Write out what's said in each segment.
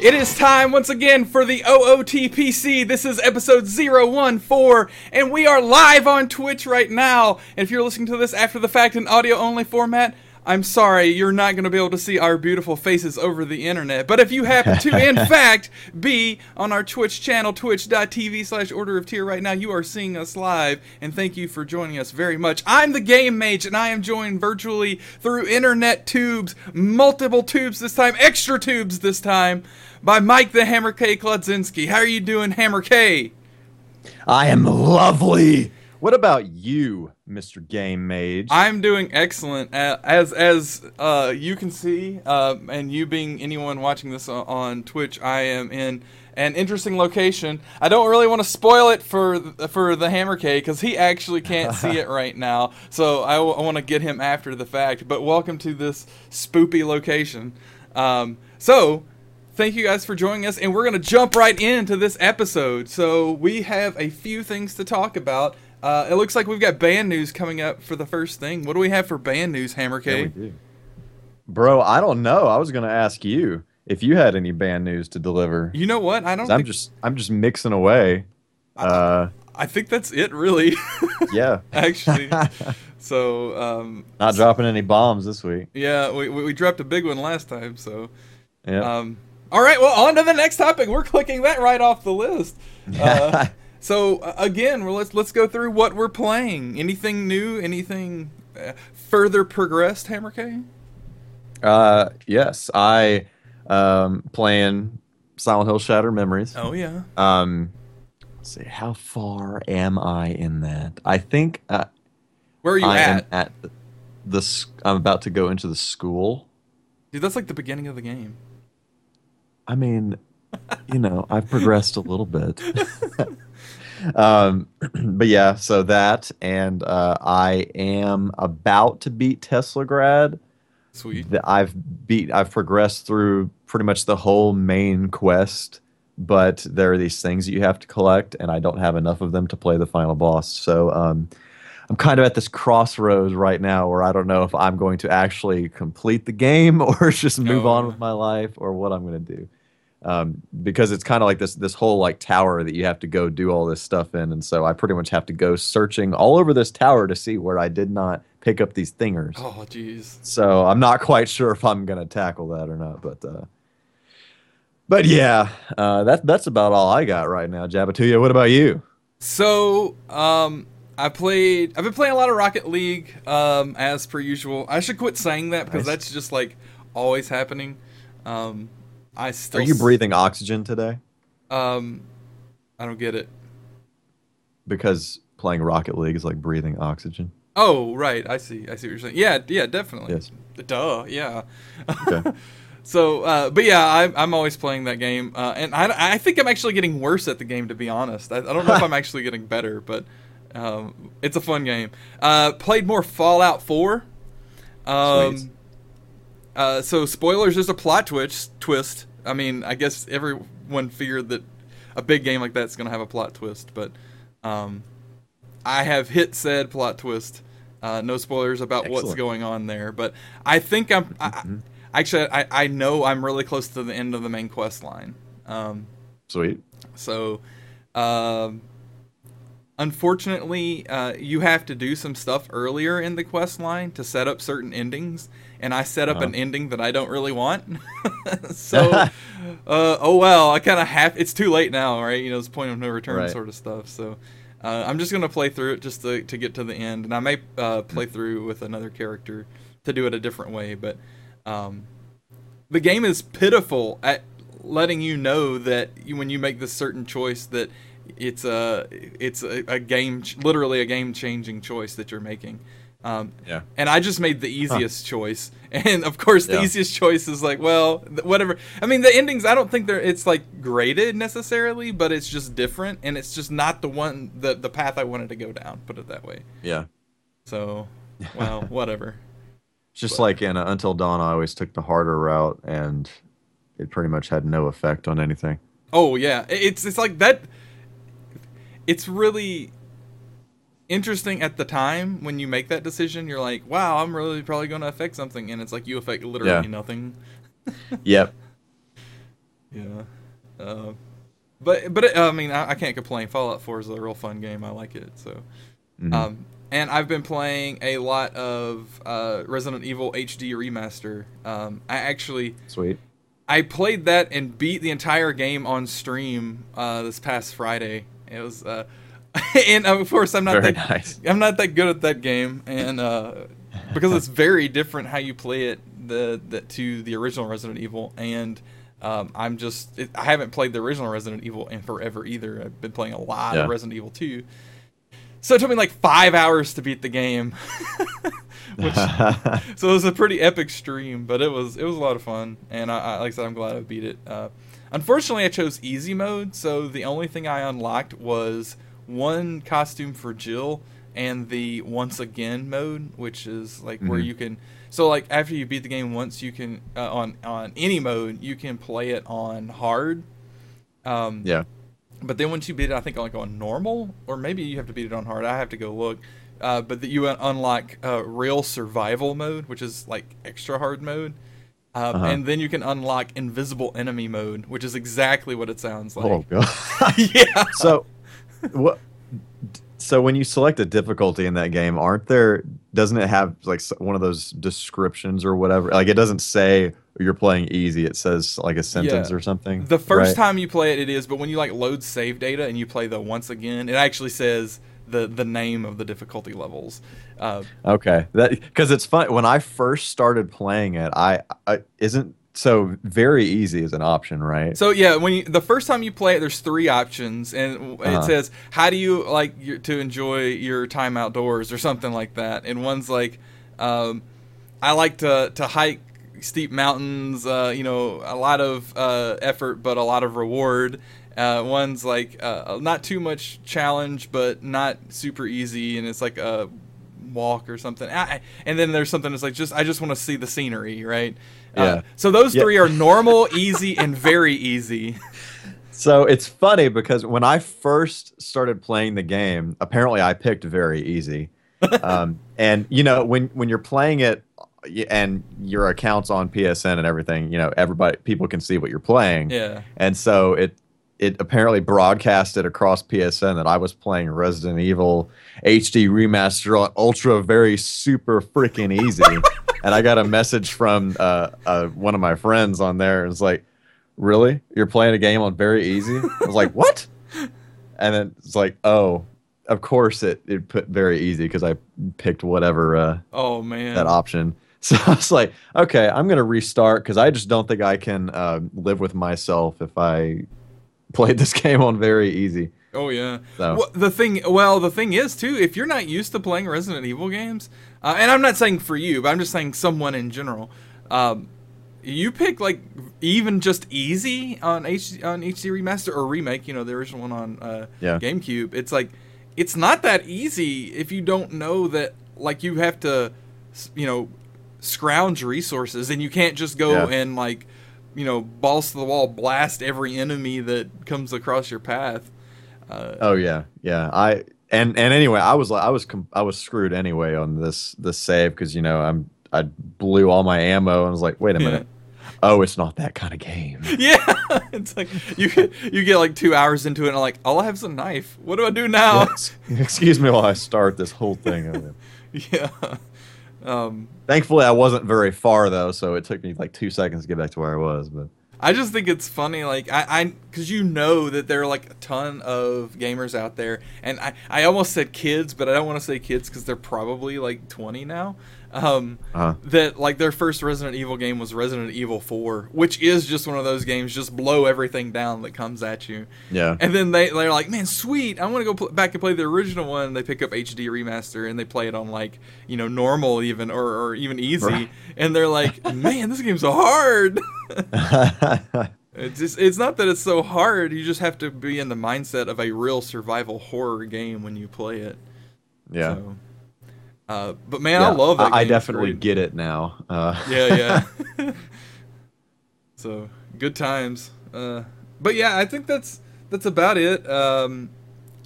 It is time once again for the OOTPC. This is episode 014, and we are live on Twitch right now. And if you're listening to this after the fact in audio only format, I'm sorry, you're not going to be able to see our beautiful faces over the internet. But if you happen to, in fact, be on our Twitch channel, twitch.tv slash order of tyr right now, you are seeing us live. And thank you for joining us very much. I'm the Game Mage, and I am joined virtually through internet tubes, multiple tubes this time, extra tubes this time, by Mike the Hammer K. Klodzinski. How are you doing, Hammer K? I am lovely. What about you, Mr. Game Mage? I'm doing excellent. As as uh, you can see, uh, and you being anyone watching this on, Twitch, I am in an interesting location. I don't really want to spoil it for for the Hammer K because he actually can't see it right now. So I, want to get him after the fact. But welcome to this spoopy location. Um, so thank you guys for joining us and we're going to jump right into this episode so we have a few things to talk about uh, it looks like we've got band news coming up for the first thing what do we have for band news hammer Yeah, k we do. Bro, I don't know. I was gonna ask you if you had any band news to deliver. you know what i don't. I'm just I'm just mixing away. Uh, i think that's it really yeah. actually so um, Not dropping any bombs this week. yeah we, we, we dropped a big one last time so Yeah. Um, all right, well, on to the next topic. We're clicking that right off the list. Uh, so uh, again, well, let's let's go through what we're playing. Anything new? Anything uh, further progressed? Hammer K. uh, yes, I um playing Silent Hill Shattered Memories. Oh yeah. Um, let's see, how far am I in that? I think uh, Where are you I am at? at the, the. I'm about to go into the school. Dude, that's like the beginning of the game. I mean, you know, I've progressed a little bit. um, but yeah, so that, and uh, I am about to beat Teslagrad. Sweet. I've beat, I've progressed through pretty much the whole main quest, but there are these things that you have to collect, and I don't have enough of them to play the final boss. So um, I'm kind of at this crossroads right now where I don't know if I'm going to actually complete the game or just move on with my life or what I'm going to do. Um, because it's kind of like this this whole like tower that you have to go do all this stuff in, and so I pretty much have to go searching all over this tower to see where I did not pick up these thingers. Oh jeez. So I'm not quite sure if I'm gonna tackle that or not, but uh, but yeah, uh, that that's about all I got right now. Jabatuya, what about you? So, um, I played. I've been playing a lot of Rocket League, um, as per usual. I should quit saying that because Nice. that's just like always happening. Um, I still. Are you breathing oxygen today? Um, I don't get it. Because playing Rocket League is like breathing oxygen. Oh, right. I see. I see what you're saying. Yeah, yeah, definitely. Yes. Duh. Yeah. Okay. so, uh, but yeah, I'm, I'm always playing that game, uh, and I, I think I'm actually getting worse at the game to be honest. I, I don't know if I'm actually getting better, but um, it's a fun game. Uh, played more Fallout 4. Sweet. Um, uh, so spoilers, there's a plot twist. Twist. I mean, I guess everyone figured that a big game like that's gonna have a plot twist, but um, I have hit said plot twist. Uh, no spoilers about what's going on there, but I think I'm. I, Mhm. I, actually, I, I know I'm really close to the end of the main quest line. Um, Sweet. so, um, unfortunately, uh, you have to do some stuff earlier in the quest line to set up certain endings, and I set up Uh-huh. an ending that I don't really want. so, uh, oh well, I kind of have. It's too late now, right? You know, it's point of no return Right. sort of stuff. So. Uh, I'm just gonna play through it just to, to get to the end, and I may uh, play through with another character to do it a different way. But um, the game is pitiful at letting you know that you, when you make this certain choice that it's a it's a, a game literally a game changing choice that you're making um, Yeah. and i just made the easiest choice and of course the Yeah. easiest choice is like well th- whatever i mean the endings i don't think they're it's like graded necessarily but it's just different and it's just not the one the, the path i wanted to go down put it that way Yeah. so well whatever just But- like in uh, Until Dawn, I always took the harder route, and it pretty much had no effect on anything. Oh yeah, it's it's like that. It's really interesting at the time when you make that decision. You're like, wow, I'm really probably going to affect something, and it's like you affect literally Yeah. nothing. Yep. Yeah. Uh, but but it, I mean I, I, can't complain. Fallout 4 is a real fun game. I like it. So, mm-hmm. um, and I've been playing a lot of uh, Resident Evil HD remaster. Um, I actually sweet. I played that and beat the entire game on stream uh, this past Friday. It was, uh, and of course I'm not very that nice. I'm not that good at that game, and uh, because it's very different how you play it the, the to the original Resident Evil, and um, I'm just it, I haven't played the original Resident Evil in forever either. I've been playing a lot yeah. of Resident Evil 2. So it took me like five hours to beat the game. Which, so it was a pretty epic stream, but it was it was a lot of fun, and I, I like I said, I'm glad I beat it. Uh, unfortunately, I chose easy mode, so the only thing I unlocked was one costume for Jill and the once again mode, which is like mm-hmm. where you can. So like after you beat the game once, you can uh, on on any mode you can play it on hard. Um, yeah. But then once you beat it, I think like on normal, or maybe you have to beat it on hard. I have to go look. Uh, but that you unlock uh, real survival mode, which is like extra hard mode. Uh, uh-huh. And then you can unlock invisible enemy mode, which is exactly what it sounds like. Oh god! yeah. So, what? So when you select a difficulty in that game, aren't there? Doesn't it have like one of those descriptions or whatever? Like it doesn't say you're playing easy. It says like a sentence yeah. or something. The first right? time you play it, it is. But when you like load save data and you play the once again, it actually says the the name of the difficulty levels. Uh, okay, that because it's fun. When I first started playing it, I, I isn't so very easy is an option, right? So yeah, when you the first time you play it, there's three options, and uh-huh. it says how do you like your, to enjoy your time outdoors or something like that. And one's like, um, I like to to hike steep mountains. Uh, you know, a lot of uh, effort, but a lot of reward. Uh, one's like uh, not too much challenge, but not super easy, and it's like a walk or something. I, and then there's something that's like just I just want to see the scenery, right? Uh, yeah. Uh, so those yeah. three are normal, easy, and very easy. So it's funny because when I first started playing the game, apparently I picked very easy. um, and you know when when you're playing it and your accounts on PSN and everything, you know everybody people can see what you're playing. Yeah. And so it it apparently broadcasted across PSN that I was playing Resident Evil HD remaster on ultra very super freaking easy. and I got a message from uh, uh, one of my friends on there. And it's like, really? You're playing a game on very easy? I was like, what? And then it's like, oh, of course it, it put very easy because I picked whatever uh, oh man that option. So I was like, okay, I'm gonna restart because I just don't think I can uh, live with myself if I played this game on very easy. Oh yeah. So. Well, the thing, well, the thing is too, if you're not used to playing Resident Evil games, uh, and I'm not saying for you, but I'm just saying someone in general, um, you pick like even just easy on H on HD remaster or remake, you know, the original one on uh, yeah. GameCube. It's like it's not that easy if you don't know that like you have to, you know, scrounge resources and you can't just go yeah. and like you know, balls to the wall, blast every enemy that comes across your path. Uh, oh yeah, yeah. I and and anyway, I was like, I was I was screwed anyway on this this save because you know I'm I blew all my ammo and was like, wait a minute. Yeah. Oh, it's not that kind of game. Yeah, it's like you get, you get like two hours into it and I'm like, all I have is a knife. What do I do now? Yes. Excuse me while I start this whole thing. yeah. Um, Thankfully, I wasn't very far though, so it took me like two seconds to get back to where I was. But I just think it's funny, like I, I, because you know that there are like a ton of gamers out there, and I, I almost said kids, but I don't want to say kids because they're probably like twenty now um, uh-huh. that like their first Resident Evil game was Resident Evil 4, which is just one of those games just blow everything down that comes at you. Yeah. And then they they're like, man, sweet, I want to go pl- back and play the original one. They pick up HD remaster and they play it on like you know normal even or, or even easy, right. and they're like, man, this game's so hard. It's just, it's not that it's so hard. You just have to be in the mindset of a real survival horror game when you play it. Yeah. So. Uh, but man, yeah, I love that. I, I definitely get it now. Uh. Yeah, yeah. so good times. Uh, but yeah, I think that's that's about it. Um,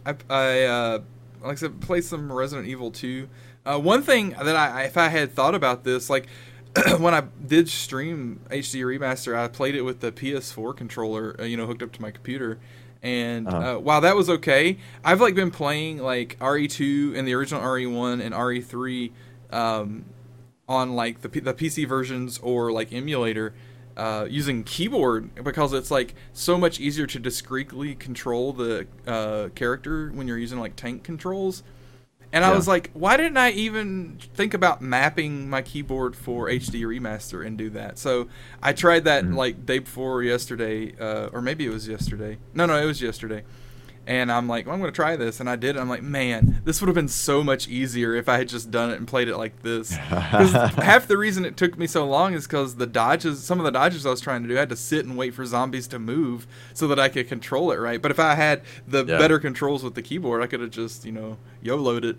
I, I uh, like I said, play some Resident Evil 2. Uh, one thing that I, if I had thought about this, like when I did stream HD Remaster, I played it with the PS4 controller, uh, you know, hooked up to my computer. And Uh-huh. uh, while that was okay, I've like been playing like RE2 and the original RE1 and RE3 um, on like the P- the PC versions or like emulator uh, using keyboard because it's like so much easier to discreetly control the uh, character when you're using like tank controls. And I was like, why didn't I even think about mapping my keyboard for HD remaster and do that? So I tried that Mhm. like day before yesterday, uh, or maybe it was yesterday. No, no, it was yesterday. And I'm like, well, I'm going to try this, and I did. I'm like, man, this would have been so much easier if I had just done it and played it like this. Half the reason it took me so long is because the dodges, some of the dodges I was trying to do, I had to sit and wait for zombies to move so that I could control it right. But if I had the Yeah. better controls with the keyboard, I could have just, you know, YOLO'd it.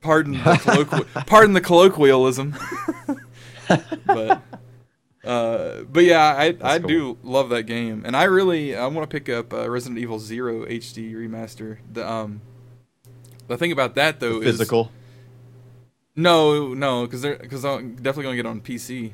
Pardon the pardon the colloquialism. but uh, but yeah, I I cool. do love that game, and I really I want to pick up uh, Resident Evil Zero HD remaster. The um the thing about that though is Physical. no no because they're because I'm definitely gonna get on PC.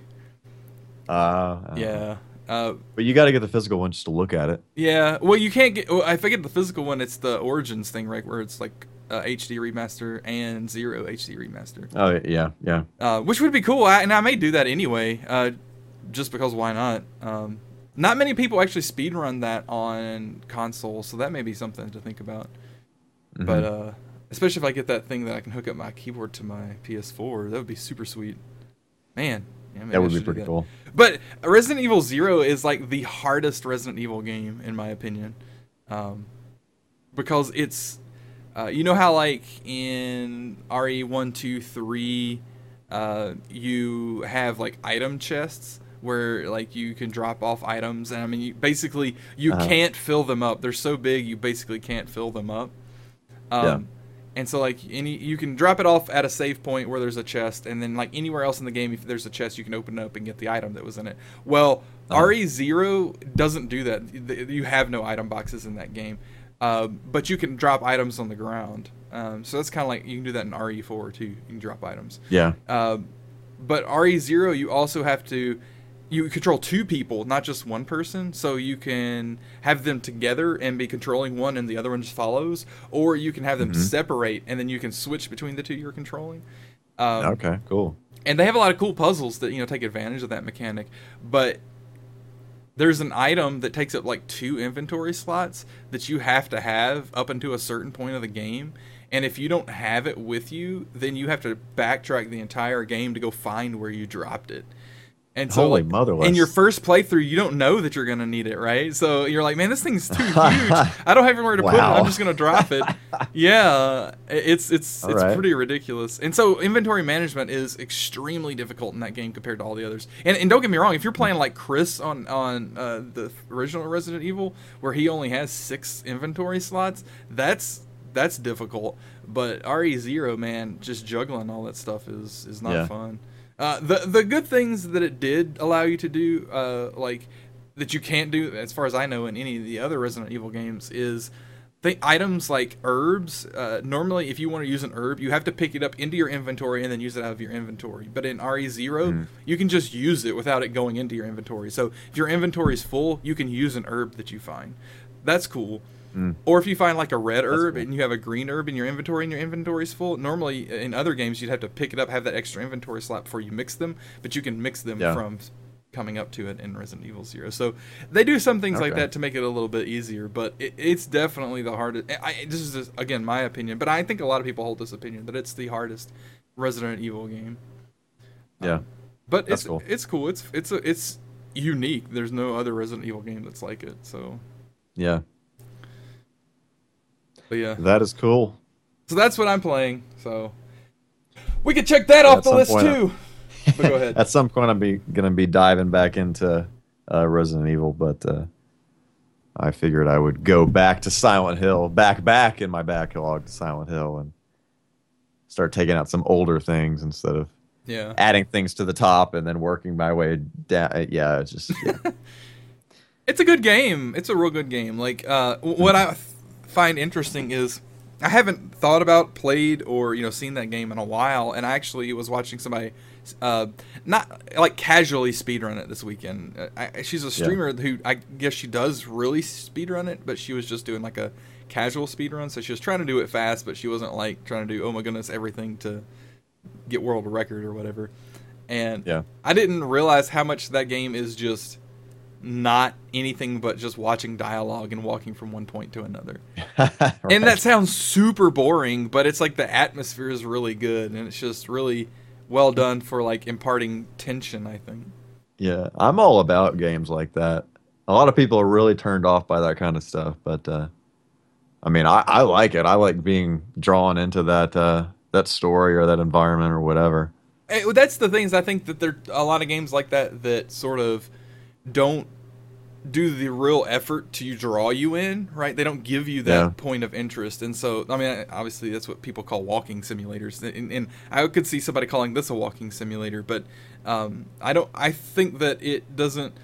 Uh, uh, Yeah. Uh, But you got to get the physical one just to look at it. yeah. Well, you can't get. Well, if I get the physical one, it's the Origins thing, right? Where it's like uh, HD remaster and Zero HD remaster. Oh yeah, yeah. uh, which would be cool. I, and I may do that anyway, uh, just because why not? Um, not many people actually speedrun that on console, so that may be something to think about. Mhm. But uh, especially if I get that thing that I can hook up my keyboard to my PS4, that would be super sweet. Man, yeah, that would be pretty cool. But Resident Evil Zero is like the hardest Resident Evil game in my opinion, um, because it's, uh, you know how like in RE one, two, three, uh, you have like item chests where like you can drop off items, and I mean you, basically you Uh-huh. can't fill them up. They're so big you basically can't fill them up. Um, Yeah. And so like any you can drop it off at a save point where there's a chest, and then like anywhere else in the game, if there's a chest, you can open it up and get the item that was in it. Well, Uh-huh. RE Zero doesn't do that. You have no item boxes in that game, uh, but you can drop items on the ground. Um, so that's kind of like you can do that in RE Four too. You can drop items. Yeah. Um, but RE Zero, you also have to you control two people, not just one person. So you can have them together and be controlling one, and the other one just follows, or you can have them Mhm. separate, and then you can switch between the two you're controlling. Um, okay. Cool. and they have a lot of cool puzzles that you know take advantage of that mechanic but there's an item that takes up like two inventory slots that you have to have up until a certain point of the game and if you don't have it with you then you have to backtrack the entire game to go find where you dropped it and so Holy like, motherless. in your first playthrough you don't know that you're gonna need it right? So you're like man this thing's too huge. I don't have anywhere to put it. I'm just gonna drop it. Yeah it's it's All it's right. pretty ridiculous. And so inventory management is extremely difficult in that game compared to all the others. And, and don't get me wrong if you're playing like chris on on uh, the original resident evil where he only has six inventory slots that's that's difficult. But re0 man just juggling all that stuff is is not Yeah. fun uh, the the good things that it did allow you to do uh, like that you can't do as far as i know in any of the other resident evil games is the items like herbs. Uh, normally if you want to use an herb you have to pick it up into your inventory and then use it out of your inventory. But in re0 you can just use it without it going into your inventory. So if your inventory is full you can use an herb that you find. That's cool Mm. or if you find like a red herb cool. and you have a green herb in your inventory and your inventory's full normally in other games you'd have to pick it up have that extra inventory slot before you mix them but you can mix them Yeah. from coming up to it in Resident Evil Zero. So they do some things like that to make it a little bit easier, but it, it's definitely the hardest. I, this is just, again my opinion, but I think a lot of people hold this opinion that it's the hardest Resident Evil game. Yeah. But That's it's cool. it's cool. It's it's a, it's unique. There's no other Resident Evil game that's like it. So, Yeah. But yeah. That is cool. So that's what I'm playing. So we could check that off the list too. But go ahead. At some point, I'm be gonna be diving back into uh, Resident Evil, but uh, I figured I would go back to Silent Hill, back back in my backlog to Silent Hill, and start taking out some older things instead of yeah. adding things to the top and then working my way down. Yeah, it's just yeah. It's a good game. It's a real good game. Like uh, what I find interesting is I haven't thought about, played, or you know seen that game in a while, and I actually was watching somebody uh, not like casually speedrun it this weekend. Uh, I, she's a streamer yeah. who I guess she does really speedrun it, but she was just doing like a casual speedrun. So she was trying to do it fast, but she wasn't like trying to do oh my goodness everything to get world record or whatever. And yeah. I didn't realize how much that game is just not anything but just watching dialogue and walking from one point to another. right. And that sounds super boring, but it's like the atmosphere is really good and it's just really well done for like imparting tension, I think. Yeah, I'm all about games like that. A lot of people are really turned off by that kind of stuff, but uh, I mean, I, I like it. I like being drawn into that uh, that story or that environment or whatever. Hey, that's the things I think that there are a lot of games like that that sort of don't do the real effort to draw you in, right? They don't give you that yeah. point of interest, and so I mean, obviously that's what people call walking simulators, and, and I could see somebody calling this a walking simulator, but um, I don't. I think that it doesn't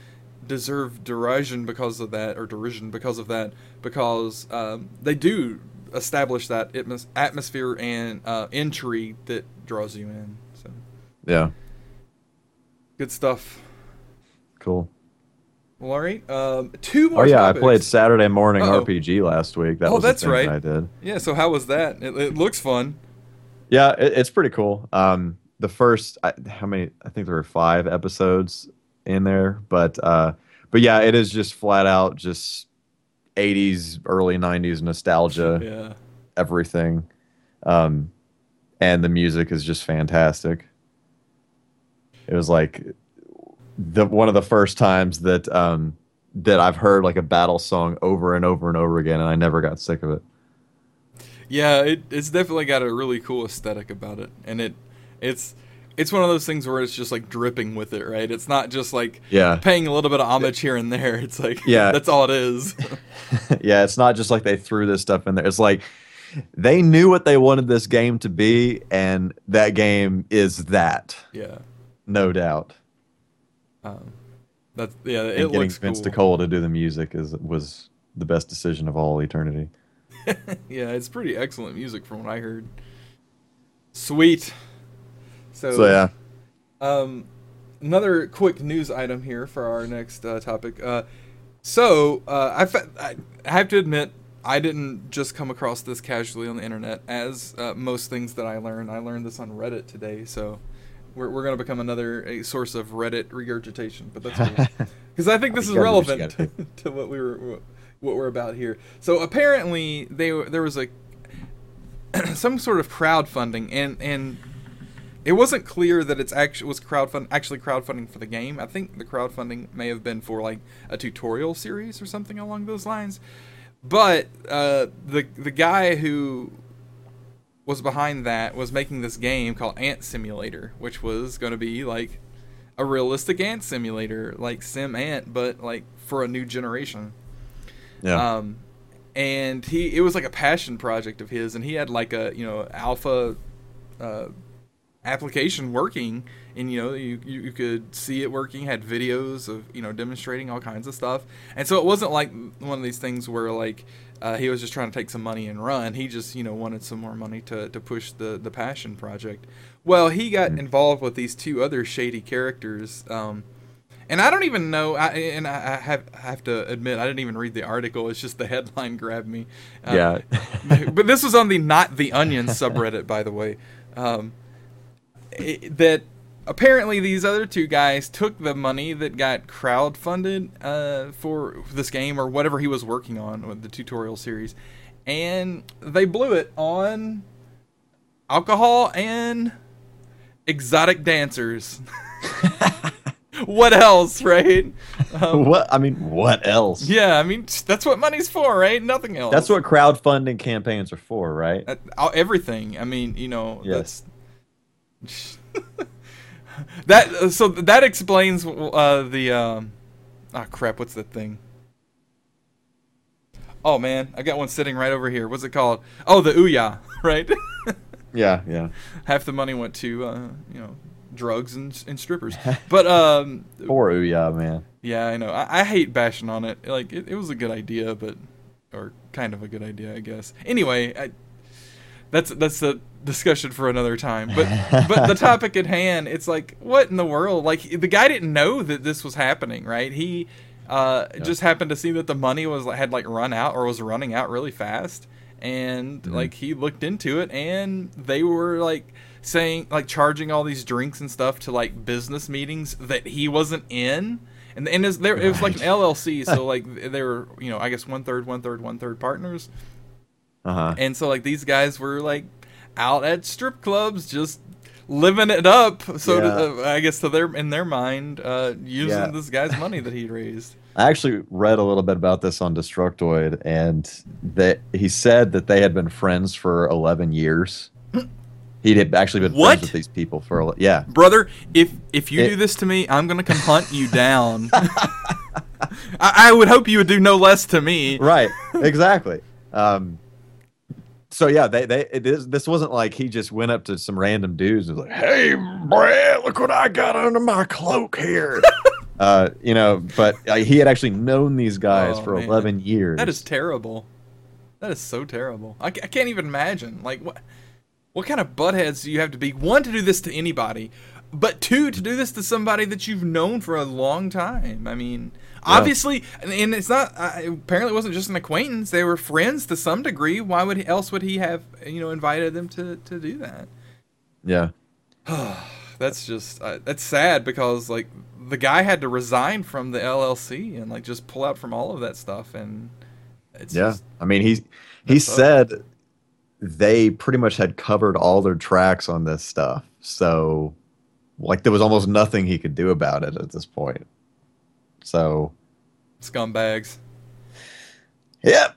deserve derision because of that, or derision because of that, because um, they do establish that atmosphere and uh, entry that draws you in. So yeah, good stuff. Cool. Well, all right. Um, two more. Oh yeah, topics. I played Saturday Morning Uh-oh. RPG last week. That oh, was that's right. I did. Yeah. So how was that? It, it looks fun. Yeah, it, it's pretty cool. Um, the first, I, how many? I think there were five episodes in there, but uh, but yeah, it is just flat out just 80s, early 90s nostalgia. yeah. Everything, um, and the music is just fantastic. It was like the one of the first times that um, that I've heard like a battle song over and over and over again, and I never got sick of it. Yeah, it, it's definitely got a really cool aesthetic about it, and it it's it's one of those things where it's just like dripping with it, right? It's not just like yeah. paying a little bit of homage here and there. It's like yeah, that's all it is. yeah, it's not just like they threw this stuff in there. It's like they knew what they wanted this game to be, and that game is that. Yeah, no doubt. Um, that's yeah. It and looks getting Vince cool. to do the music is was the best decision of all eternity. yeah, it's pretty excellent music from what I heard. Sweet. So, so yeah. Um, another quick news item here for our next uh, topic. Uh, so uh, I, I have to admit I didn't just come across this casually on the internet. As uh, most things that I learn, I learned this on Reddit today. So we're, we're going to become another a source of Reddit regurgitation, but that's because I think this is relevant to, to what we were what we're about here. So apparently, they there was a some sort of crowdfunding, and and it wasn't clear that it's actually was crowdfund actually crowdfunding for the game. I think the crowdfunding may have been for like a tutorial series or something along those lines. But uh, the the guy who was behind that was making this game called Ant Simulator, which was going to be like a realistic ant simulator, like SimAnt, but like for a new generation. Yeah. Um, and he it was like a passion project of his, and he had like a you know alpha uh, application working, and you know you, you you could see it working. Had videos of you know demonstrating all kinds of stuff, and so it wasn't like one of these things where like uh, he was just trying to take some money and run. He just, you know, wanted some more money to, to push the, the passion project. Well, he got mm-hmm. involved with these two other shady characters. Um, and I don't even know. I, and I have I have to admit, I didn't even read the article. It's just the headline grabbed me. Uh, yeah. but this was on the Not the Onion subreddit, by the way. Um, it, that apparently these other two guys took the money that got crowdfunded uh, for this game or whatever he was working on with the tutorial series, and they blew it on alcohol and exotic dancers. what else, right? Um, what I mean, what else? Yeah, I mean that's what money's for, right? Nothing else. That's what crowdfunding campaigns are for, right? Uh, everything. I mean, you know, yes. that so that explains uh, the um, ah crap. What's that thing? Oh man, I got one sitting right over here. What's it called? Oh, the Ouya, right? yeah, yeah. Half the money went to uh, you know drugs and, and strippers. But um, poor Ouya, man. Yeah, I know. I, I hate bashing on it. Like it, it was a good idea, but or kind of a good idea, I guess. Anyway, I, that's that's the discussion for another time. But but the topic at hand, it's like what in the world? Like the guy didn't know that this was happening, right? He uh, Yeah. just happened to see that the money was had like run out or was running out really fast, and Mhm. like he looked into it, and they were like saying like charging all these drinks and stuff to like business meetings that he wasn't in. And, and it's, there, it was like an LLC, so like they were, you know, I guess one third, one third, one third partners. Uh huh. And so like these guys were like out at strip clubs just living it up. So to, uh, I guess to their in their mind, uh, using Yeah. this guy's money that he raised. I actually read a little bit about this on Destructoid, and that he said that they had been friends for 11 years. He had actually been What? friends with these people for ele- yeah. Brother, if if you It- do this to me, I'm gonna come hunt you down. I, I would hope you would do no less to me. Right. Exactly. um, so yeah, they they it is, this wasn't like he just went up to some random dudes and was like, "Hey, Brad, look what I got under my cloak here." uh, you know, but uh, he had actually known these guys Oh, for man. 11 years. That is terrible. That is so terrible. I, I can't even imagine. Like, what what kind of buttheads do you have to be? One, to do this to anybody, but two, to do this to somebody that you've known for a long time. I mean, obviously, and, it's not. Uh, apparently, it wasn't just an acquaintance. They were friends to some degree. Why would he, else would he have you know invited them to to do that? yeah. That's just uh, that's sad because like the guy had to resign from the LLC and like just pull out from all of that stuff and it's Yeah, just, I mean, he he up. said they pretty much had covered all their tracks on this stuff, so like there was almost nothing he could do about it at this point. So, scumbags. yep,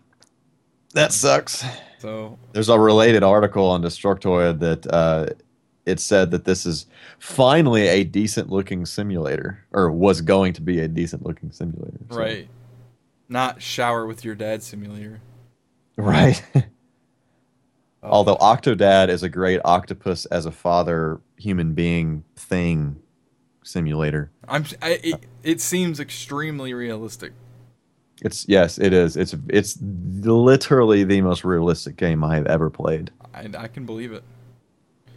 that sucks. So There's a related article on Destructoid that uh, it said that this is finally a decent looking simulator, or was going to be a decent looking simulator. So- right, not shower with your dad simulator. right. Oh, Although Octodad is a great octopus as a father human being thing simulator. I'm I, it, it seems extremely realistic. It's yes, it is. It's it's literally the most realistic game I have ever played. I, I can believe it.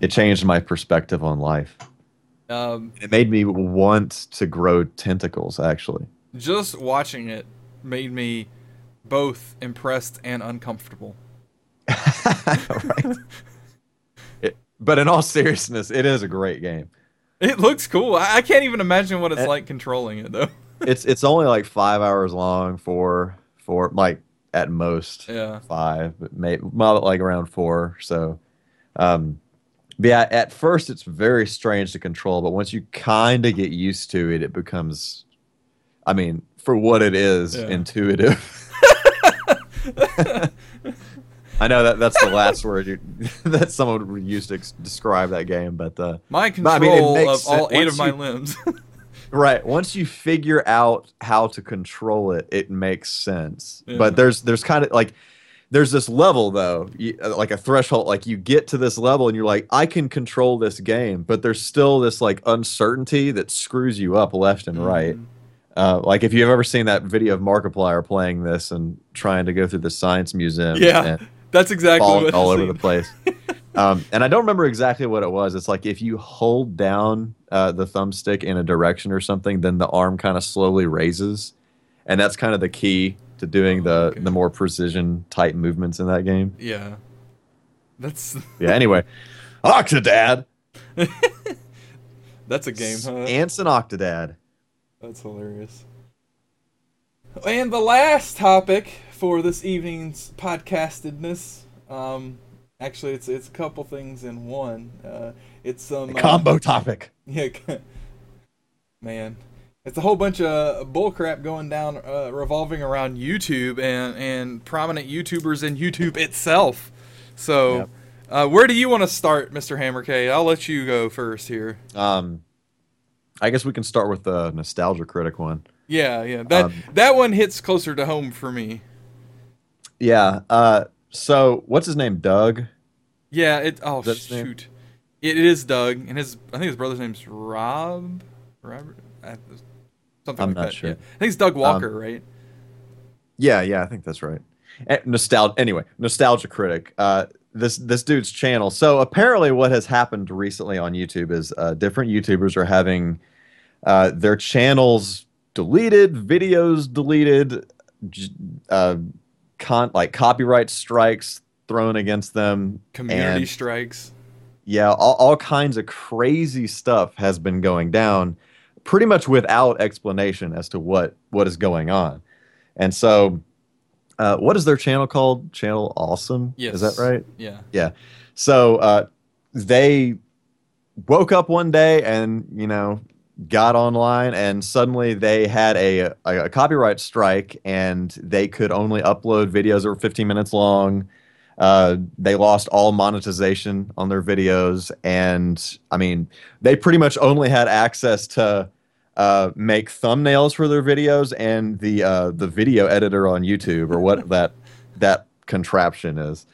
It changed my perspective on life. Um, It made me want to grow tentacles actually. just watching it made me both impressed and uncomfortable. right. It, but in all seriousness, it is a great game. It looks cool. I, I can't even imagine what it's Eh. like controlling it though. It's it's only like five hours long for for like at most. yeah. five, but maybe like around four. So, um, but yeah, at first it's very strange to control, but once you kind of get used to it, it becomes, I mean, for what it is, Yeah. intuitive. I know that that's the last word you, that someone would use to ex- describe that game, but uh, My But, I control mean, of all eight of my you- limbs. right once you figure out how to control it it makes sense Yeah. but there's there's kind of like there's this level though you, uh, like a threshold like you get to this level and you're like i can control this game but there's still this like uncertainty that screws you up left and right Mhm. uh, like if you've ever seen that video of markiplier playing this and trying to go through the science museum Yeah, and That's exactly falling all over the place. um, and I don't remember exactly what it was. It's like if you hold down uh, the thumbstick in a direction or something, then the arm kind of slowly raises, and that's kind of the key to doing Oh, the okay. the more precision type movements in that game. Yeah. That's Yeah. Anyway, Octodad. that's a game, huh? Ants and Octodad. That's hilarious. And the last topic for this evening's podcastedness, um, actually, it's it's a couple things in one. Uh, it's some uh, Combo topic. Yeah, man, it's a whole bunch of bullcrap going down, uh, revolving around YouTube and and prominent YouTubers and YouTube itself. So, Yep. uh, where do you want to start, Mr. Hammer K? I'll let you go first here. Um, I guess we can start with the nostalgia critic one. Yeah, yeah, that Um, that one hits closer to home for me. Yeah. Uh, so what's his name? Doug. Yeah, it. Oh shoot, it is Doug, and his I think his brother's name's Rob. Robert. Uh, something I'm like not that. sure. Yeah. I think it's Doug Walker, right? Yeah, yeah, I think that's right. Eh, Nostalgia. Anyway, nostalgia critic. Uh, this this dude's channel. So apparently, what has happened recently on YouTube is uh, different YouTubers are having uh, their channels deleted, videos deleted, uh, con like copyright strikes thrown against them, community and, strikes. Yeah, all, all kinds of crazy stuff has been going down, pretty much without explanation as to what what is going on, and so uh, what is their channel called? Channel Awesome. Yes. Is that right? Yeah. Yeah. So uh, they woke up one day and you know got online and suddenly they had a, a, a, copyright strike and they could only upload videos that were 15 minutes long uh, they lost all monetization on their videos and i mean they pretty much only had access to uh, make thumbnails for their videos and the uh, the video editor on YouTube or what that that contraption is.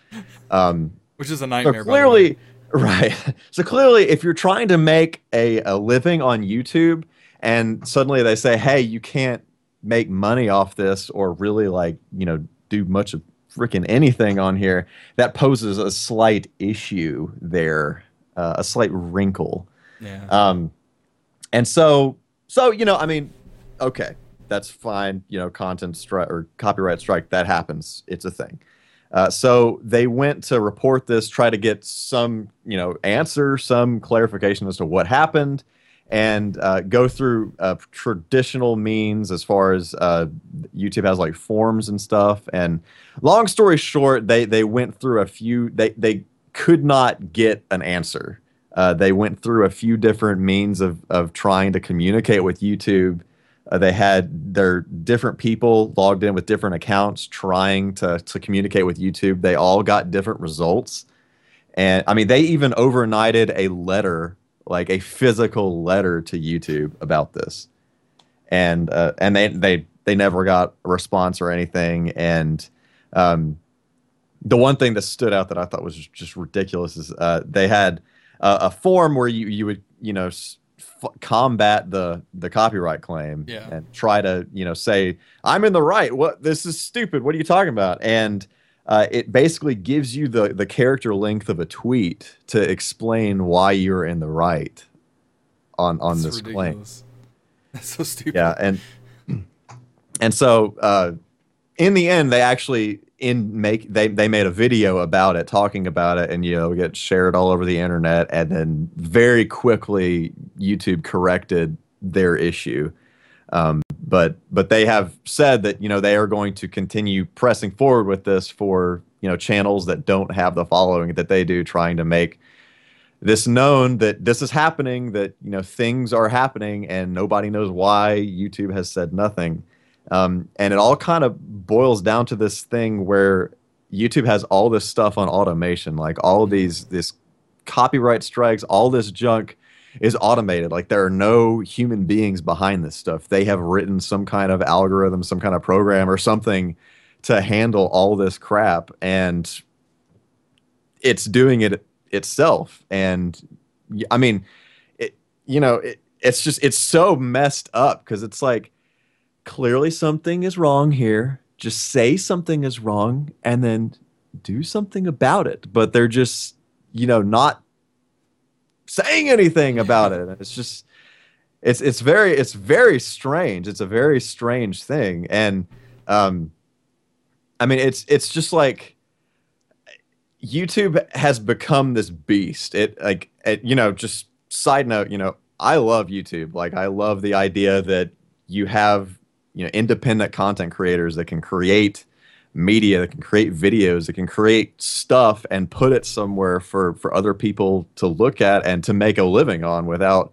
Um, Which is a nightmare. So clearly, right. So clearly, if you're trying to make a, a living on YouTube and suddenly they say, "Hey, you can't make money off this," or really like you know do much of freaking anything on here, that poses a slight issue there, uh, a slight wrinkle. Yeah. Um, and so so, you know, I mean, okay, that's fine. You know, content strike or copyright strike, that happens. It's a thing. Uh, so they went to report this, try to get some, you know, answer, some clarification as to what happened, and uh, go through uh, traditional means as far as uh, YouTube has like forms and stuff. And long story short, they they went through a few. They they could not get an answer uh, they went through a few different means of, of trying to communicate with YouTube. Uh, they had their different people logged in with different accounts trying to, to communicate with YouTube. They all got different results. And I mean, they even overnighted a letter, like a physical letter to YouTube about this. And, uh, and they, they, they never got a response or anything. And, um, the one thing that stood out that I thought was just ridiculous is uh, they had a form where you you would you know combat the the copyright claim yeah. and try to you know say I'm in the right. What this is stupid. What are you talking about? And uh, it basically gives you the the character length of a tweet to explain why you're in the right on on That's this ridiculous. claim. That's so stupid. Yeah, and and so uh, in the end, they actually in make they they made a video about it talking about it and you know get shared all over the internet and then very quickly youtube corrected their issue. Um, but but they have said that you know they are going to continue pressing forward with this for you know channels that don't have the following that they do trying to make this known that this is happening that you know things are happening and nobody knows why youtube has said nothing um, and it all kind of boils down to this thing where YouTube has all this stuff on automation, like all of these this copyright strikes, all this junk is automated. Like there are no human beings behind this stuff. They have written some kind of algorithm, some kind of program or something to handle all this crap and it's doing it itself. And I mean, it you know, it, it's just it's so messed up because it's like clearly something is wrong here. Just say something is wrong and then do something about it. But they're just, you know, not saying anything about it. It's just it's it's very it's very strange. It's a very strange thing. And um I mean it's it's just like YouTube has become this beast. It like it, you know, just side note, you know, I love YouTube. Like I love the idea that you have you know independent content creators that can create media that can create videos that can create stuff and put it somewhere for for other people to look at and to make a living on without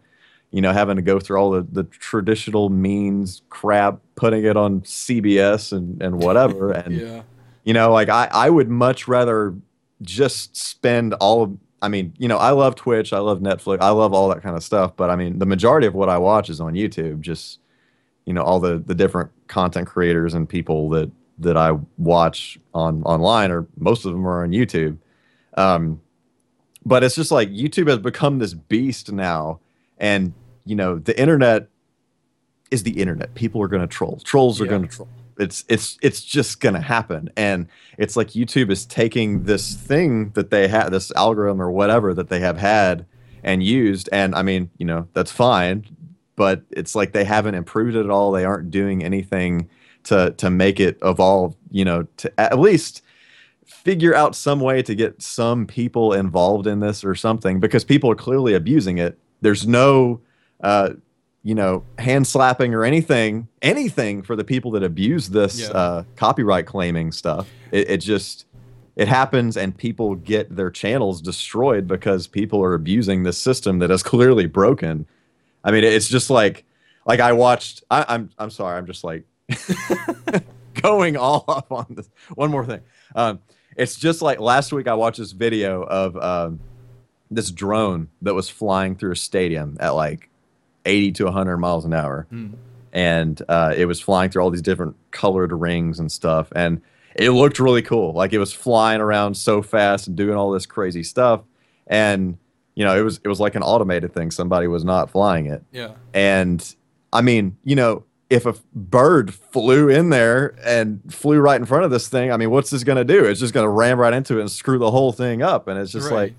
you know having to go through all the, the traditional means crap putting it on cbs and and whatever and yeah. you know like i i would much rather just spend all of i mean you know i love twitch i love netflix i love all that kind of stuff but i mean the majority of what i watch is on youtube just you know all the the different content creators and people that that I watch on online, or most of them are on YouTube. Um, but it's just like YouTube has become this beast now, and you know the internet is the internet. People are going to troll. Trolls are yeah. going to troll. it's it's it's just gonna happen and it's like youtube is taking this thing that they have this algorithm or whatever that they have had and used and i mean you know that's fine but it's like they haven't improved it at all they aren't doing anything to to make it evolve you know to at least figure out some way to get some people involved in this or something because people are clearly abusing it there's no uh, you know, hand slapping or anything, anything for the people that abuse this yeah. uh, copyright claiming stuff. It, it, just it happens, and people get their channels destroyed because people are abusing this system that is clearly broken. I mean, it's just like like I watched. I, I'm I'm sorry. I'm just like going all up on this. One more thing. Um, it's just like last week I watched this video of um, this drone that was flying through a stadium at like 80 to 100 miles an hour. Mm. And uh, it was flying through all these different colored rings and stuff. And it looked really cool. Like it was flying around so fast and doing all this crazy stuff. And, you know, it was, it was like an automated thing. Somebody was not flying it. Yeah. And I mean, you know, if a bird flew in there and flew right in front of this thing, I mean, what's this going to do? It's just going to ram right into it and screw the whole thing up. And it's just right. like,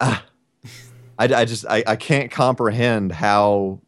ah, I, I just I, I can't comprehend how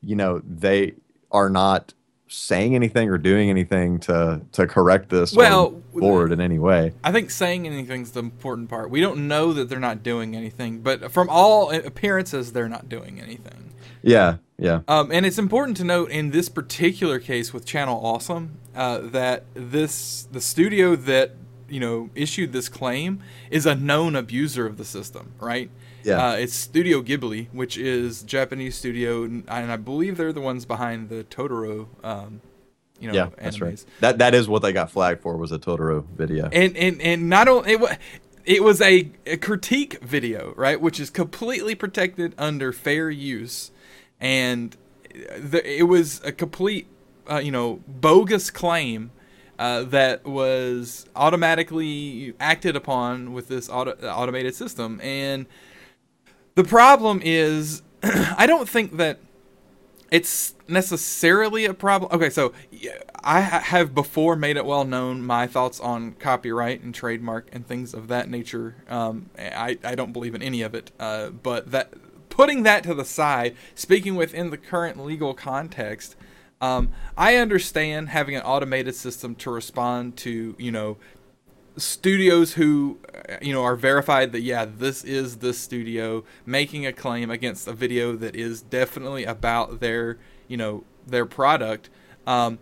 you know they are not saying anything or doing anything to to correct this well board in any way. I think saying anything is the important part. We don't know that they're not doing anything, but from all appearances, they're not doing anything. Yeah, yeah. Um, and it's important to note in this particular case with Channel Awesome uh, that this the studio that you know issued this claim is a known abuser of the system, right? Yeah. Uh, it's Studio Ghibli, which is Japanese studio, and I believe they're the ones behind the Totoro. Um, you know, yeah, that's right. That that is what they got flagged for was a Totoro video. And and and not only it was. It was a, a critique video, right, which is completely protected under fair use, and the, it was a complete, uh, you know, bogus claim uh, that was automatically acted upon with this auto- automated system. And the problem is, I don't think that it's necessarily a problem. Okay, so I have before made it well known my thoughts on copyright and trademark and things of that nature. Um, I, I don't believe in any of it, uh, but that putting that to the side, speaking within the current legal context, um, I understand having an automated system to respond to you know studios who you know are verified that yeah this is the studio making a claim against a video that is definitely about their you know their product. Um,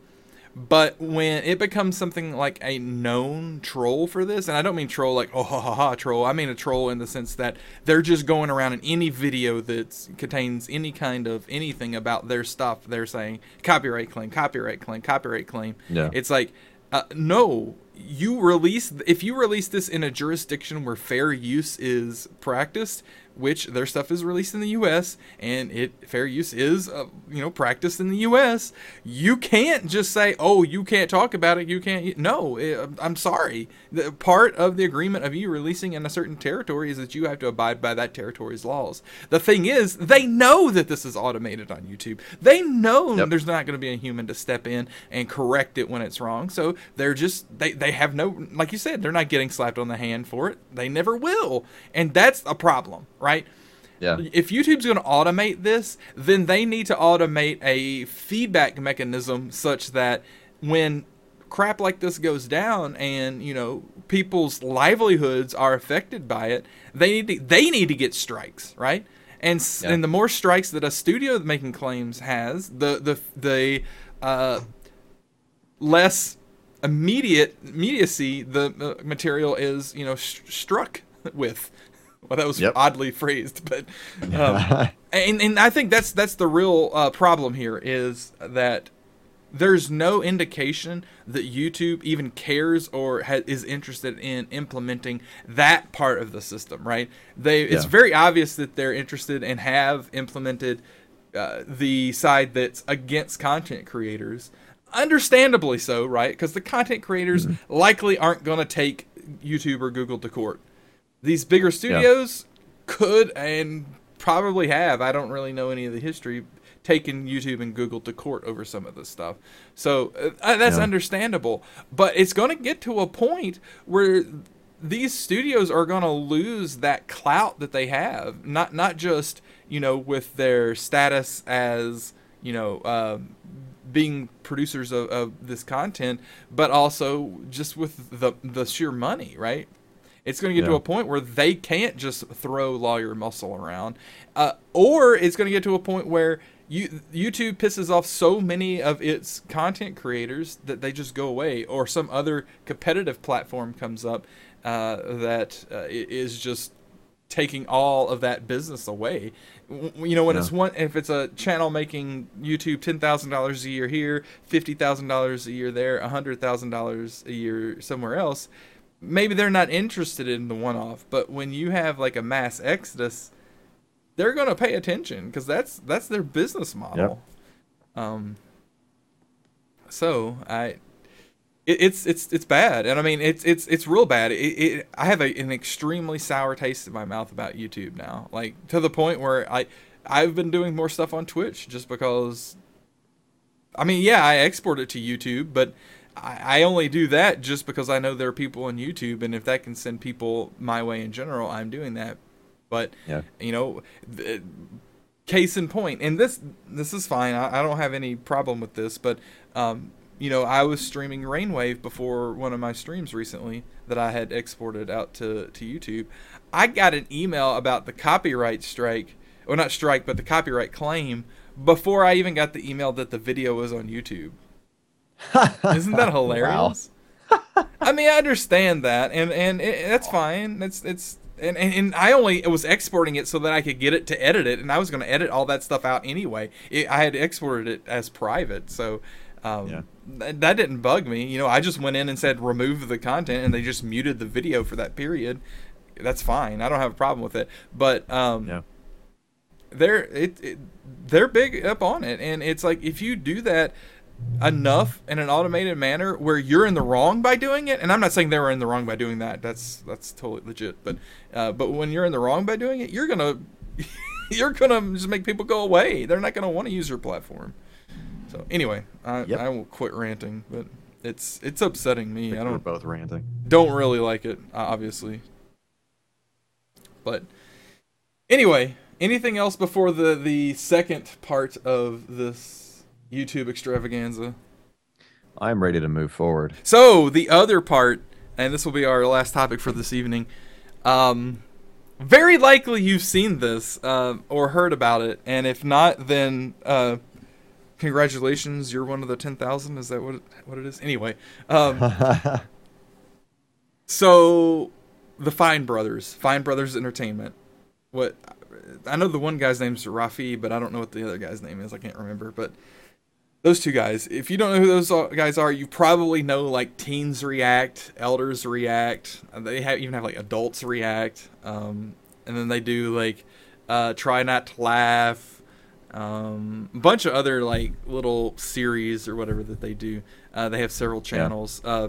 but when it becomes something like a known troll for this and i don't mean troll like oh ha ha ha troll. I mean a troll in the sense that they're just going around in any video that contains any kind of anything about their stuff they're saying copyright claim copyright claim copyright claim. Yeah. it's like uh, no. You release if you release this in a jurisdiction where fair use is practiced which their stuff is released in the U.S. and it fair use is uh, you know practiced in the U.S. You can't just say, "Oh, you can't talk about it. You can't." No, it, I'm sorry. The part of the agreement of you releasing in a certain territory is that you have to abide by that territory's laws. The thing is, they know that this is automated on YouTube. They know yep. there's not going to be a human to step in and correct it when it's wrong. So they're just they they have no like you said, they're not getting slapped on the hand for it. They never will, and that's a problem right? Yeah. If YouTube's going to automate this, then they need to automate a feedback mechanism such that when crap like this goes down and you know people's livelihoods are affected by it, they need to they need to get strikes, right? And yeah. and the more strikes that a studio making claims has, the the the uh, less immediate immediacy the uh, material is you know sh- struck with well, that was yep. oddly phrased, but um, and and I think that's that's the real uh, problem here is that there's no indication that YouTube even cares or ha- is interested in implementing that part of the system. Right? They yeah. it's very obvious that they're interested and have implemented uh, the side that's against content creators. Understandably so, right? Because the content creators mm-hmm. likely aren't going to take YouTube or Google to court these bigger studios yeah. could and probably have. I don't really know any of the history. Taken YouTube and Google to court over some of this stuff, so uh, that's Yeah. understandable. But it's going to get to a point where these studios are going to lose that clout that they have. Not not just you know with their status as you know um, being producers of, of this content, but also just with the the sheer money, right? It's going to get to a point where they can't just throw lawyer muscle around, uh, or it's going to get to a point where you, YouTube pisses off so many of its content creators that they just go away, or some other competitive platform comes up uh, that uh, is just taking all of that business away. You know, when Yeah. it's one, if it's a channel making YouTube ten thousand dollars a year here, fifty thousand dollars a year there, hundred thousand dollars a year somewhere else, maybe they're not interested in the one-off. But when you have like a mass exodus, they're gonna pay attention because that's that's their business model. Yep. Um. So I, it, it's it's it's bad, and I mean it's it's it's real bad. It, it I have a, an extremely sour taste in my mouth about YouTube now, like to the point where I I've been doing more stuff on Twitch just because. I mean, yeah, I export it to YouTube, but I, I only do that just because I know there are people on YouTube, and if that can send people my way in general, I'm doing that. But Yeah. you know, th- case in point, and this this is fine. I, I don't have any problem with this, but um, you know, I was streaming Rainwave before one of my streams recently that I had exported out to to YouTube. I got an email about the copyright strike, or not strike, but the copyright claim before I even got the email that the video was on YouTube. Isn't that hilarious? I mean, I understand that, and and it, that's fine. It's it's and, and and I only was exporting it so that I could get it to edit it, and I was going to edit all that stuff out anyway. It, I had exported it as private, so um, Yeah. th- that didn't bug me. You know, I just went in and said remove the content, and they just muted the video for that period. That's fine. I don't have a problem with it. But um, Yeah. they're it, it they're big up on it and it's like if you do that enough in an automated manner where you're in the wrong by doing it and i'm not saying they were in the wrong by doing that that's that's totally legit but uh, but when you're in the wrong by doing it you're gonna you're gonna just make people go away they're not gonna want to use your platform so anyway i Yep. i will quit ranting but it's it's upsetting me i We're don't both ranting. don't really like it, obviously. But anyway, anything else before the the second part of this YouTube extravaganza? I'm ready to move forward. So the other part, and this will be our last topic for this evening. Um, very likely you've seen this um, or heard about it, and if not, then uh, congratulations, you're one of the ten thousand. Is that what it, what it is? Anyway, um, So, the Fine Brothers, Fine Brothers Entertainment. What I know the one guy's name's Rafi, but I don't know what the other guy's name is. I can't remember. But those two guys, if you don't know who those guys are, you probably know like Teens React, Elders React. uh, They have even have like Adults React, um, and then they do like uh, Try Not to Laugh, um, a bunch of other like little series or whatever that they do. Uh, they have several channels. Uh,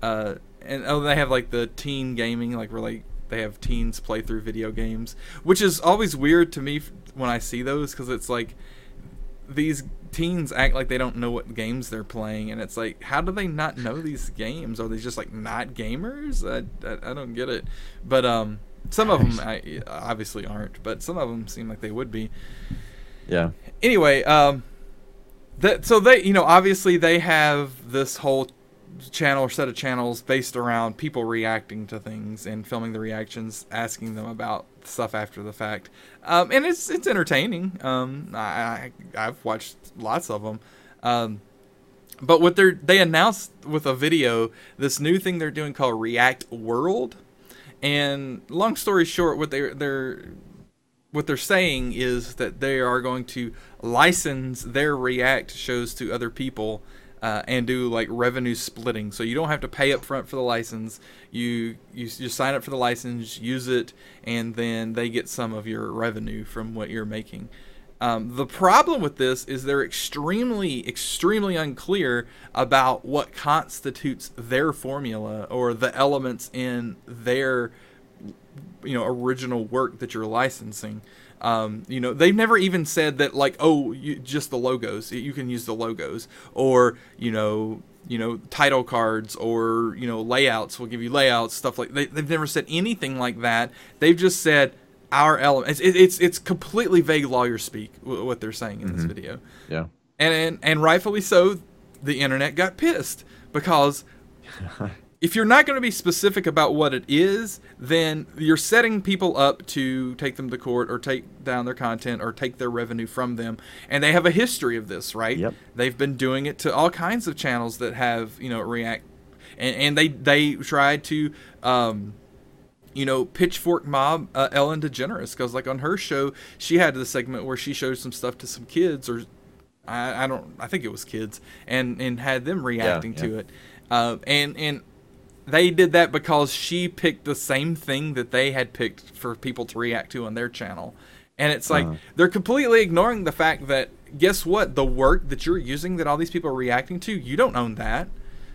uh, and oh, they have like the teen gaming, like where like they have teens play through video games, which is always weird to me when I see those because it's like these teens act like they don't know what games they're playing, and it's like, how do they not know these games? Are they just like not gamers? I, I, I don't get it. But um, some of them I, obviously aren't, but some of them seem like they would be yeah. anyway, um, that so they you know obviously they have this whole channel or set of channels based around people reacting to things and filming the reactions, asking them about stuff after the fact, um, and it's it's entertaining. Um, I, I I've watched lots of them. Um, but what they're they announced with a video this new thing they're doing called React World, and long story short, what they they're what they're saying is that they are going to license their React shows to other people uh, and do like revenue splitting. So you don't have to pay up front for the license. You you sign up for the license, use it, and then they get some of your revenue from what you're making. Um, the problem with this is they're extremely, extremely unclear about what constitutes their formula or the elements in their you know original work that you're licensing Um, you know, they've never even said that like, oh, you, just the logos. You can use the logos, or you know, you know, title cards or you know layouts. We'll give you layouts, stuff like. They, they've never said anything like that. They've just said our elements. It's, it's it's completely vague lawyer speak what they're saying in mm-hmm. this video. Yeah, and, and and rightfully so. The internet got pissed because if you're not going to be specific about what it is, then you're setting people up to take them to court or take down their content or take their revenue from them. And they have a history of this, right? Yep. They've been doing it to all kinds of channels that have, you know, React. And, and they, they tried to, um, you know, Pitchfork Mob uh, Ellen DeGeneres, because, like, on her show, she had the segment where she showed some stuff to some kids or I, I don't I think it was kids and and had them reacting yeah, yeah. to it uh, and and they did that because she picked the same thing that they had picked for people to react to on their channel. And it's like uh-huh. they're completely ignoring the fact that guess what? The work that you're using that all these people are reacting to, you don't own that.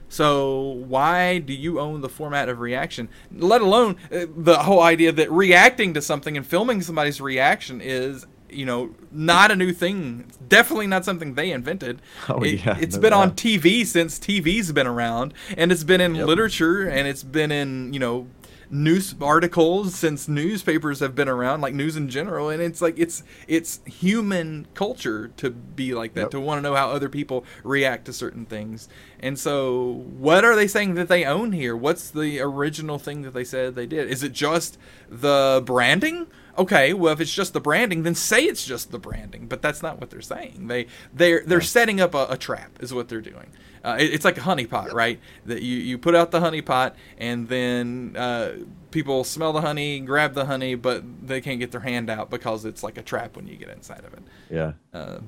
So why do you own the format of reaction? Let alone uh, the whole idea that reacting to something and filming somebody's reaction is you know, not a new thing. Definitely not something they invented. Oh, it, yeah, it's no been doubt. on TV since TV's been around, and it's been in yep. literature, and it's been in you know news articles since newspapers have been around like news in general and it's like it's it's human culture to be like that yep. to want to know how other people react to certain things and so what are they saying that they own here what's the original thing that they said they did is it just the branding okay, well if it's just the branding, then say it's just the branding. But that's not what they're saying. They they're they're yeah. setting up a, a, trap is what they're doing. Uh, it, it's like a honeypot, right? That you you put out the honeypot and then uh, people smell the honey, grab the honey, but they can't get their hand out because it's like a trap when you get inside of it. Yeah. Uh,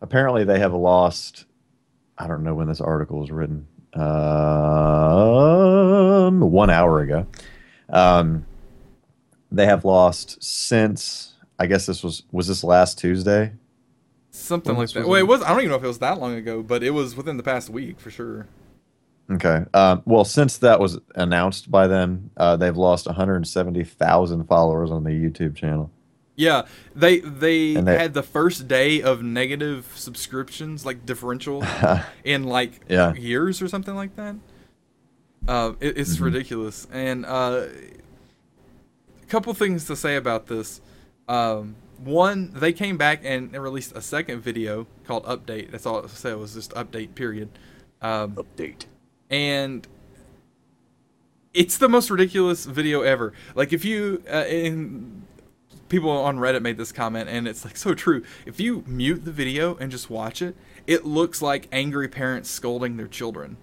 Apparently, they have lost. I don't know when this article was written. Um, one hour ago. Um, they have lost since I guess this was was this last Tuesday. Something when like that. Well, it was. I don't even know if it was that long ago, but it was within the past week for sure. Okay. Um, well, since that was announced by them, uh, they've lost 170,000 followers on the YouTube channel. Yeah, they they, they had the first day of negative subscriptions, like differential, in like yeah. years or something like that. Uh, it, it's mm-hmm. ridiculous, and uh, couple things to say about this. Um, one, they came back and released a second video called Update. That's all it said was just update. Period. Um, update. And it's the most ridiculous video ever. Like if you uh, in people on Reddit made this comment, and it's like so true. If you mute the video and just watch it, it looks like angry parents scolding their children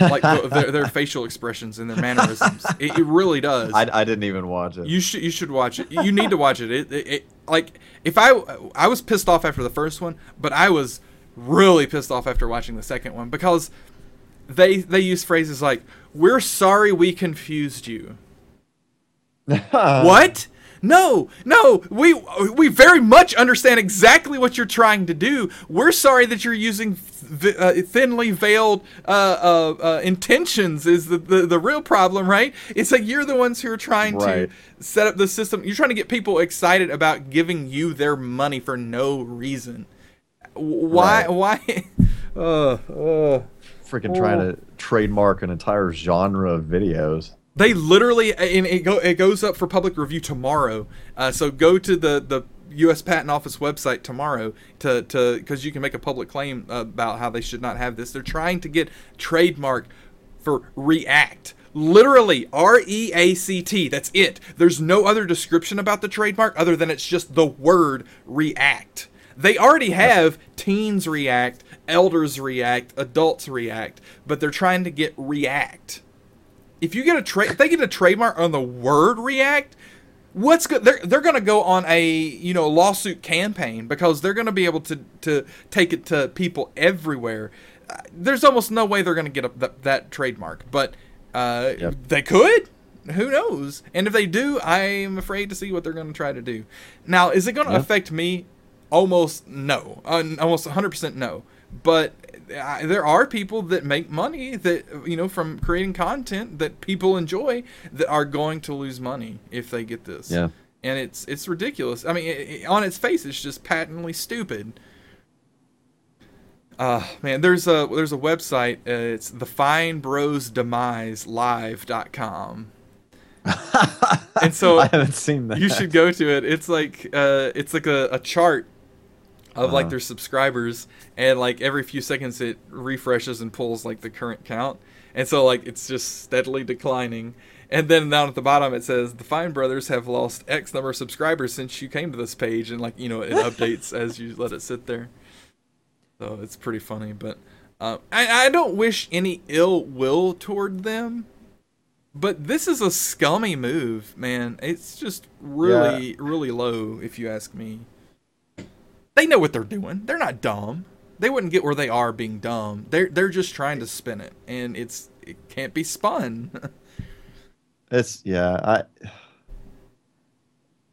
like their, their, facial expressions and their mannerisms. It, it really does. I, I, didn't even watch it. You should you should watch it. You need to watch it. It, it. it, like if I I was pissed off after the first one, but I was really pissed off after watching the second one because they they use phrases like "We're sorry we confused you." what? No, no, we we very much understand exactly what you're trying to do. We're sorry that you're using th- uh, thinly veiled uh, uh, uh, intentions. Is the, the the real problem, right? It's like you're the ones who are trying right. to set up the system. You're trying to get people excited about giving you their money for no reason. Why? Right. Why? uh, uh, Freaking trying to trademark an entire genre of videos. They literally, and it, go, it goes up for public review tomorrow. Uh, so go to the the U.S. Patent Office website tomorrow to to because you can make a public claim about how they should not have this. They're trying to get trademark for React. Literally, R E A C T. That's it. There's no other description about the trademark other than it's just the word React. They already have teens react, elders react, adults react, but they're trying to get React if you get a trade, if they get a trademark on the word React, what's good? They're they're going to go on a you know lawsuit campaign because they're going to be able to to take it to people everywhere. Uh, there's almost no way they're going to get a, that, that trademark, but uh, yep. they could. Who knows? And if they do, I'm afraid to see what they're going to try to do. Now, is it going to yep. affect me? Almost no. Uh, almost 100% no but uh, there are people that make money that you know from creating content that people enjoy that are going to lose money if they get this. Yeah. And it's it's ridiculous. I mean, it, it, on its face, it's just patently stupid. Uh man, there's a there's a website. Uh, it's the Fine Bros Demise Live.com. and so I haven't seen that. You should go to it. It's like uh, it's like a, a chart of uh-huh. like their subscribers, and like every few seconds it refreshes and pulls like the current count, and so like it's just steadily declining. And then down at the bottom it says the Fine Brothers have lost X number of subscribers since you came to this page, and like you know it updates as you let it sit there. So it's pretty funny, but uh, I I don't wish any ill will toward them but this is a scummy move, man. It's just really, yeah. really low, if you ask me. They know what they're doing. They're not dumb. They wouldn't get where they are being dumb. They're they're just trying to spin it, and it's it can't be spun. it's yeah, I.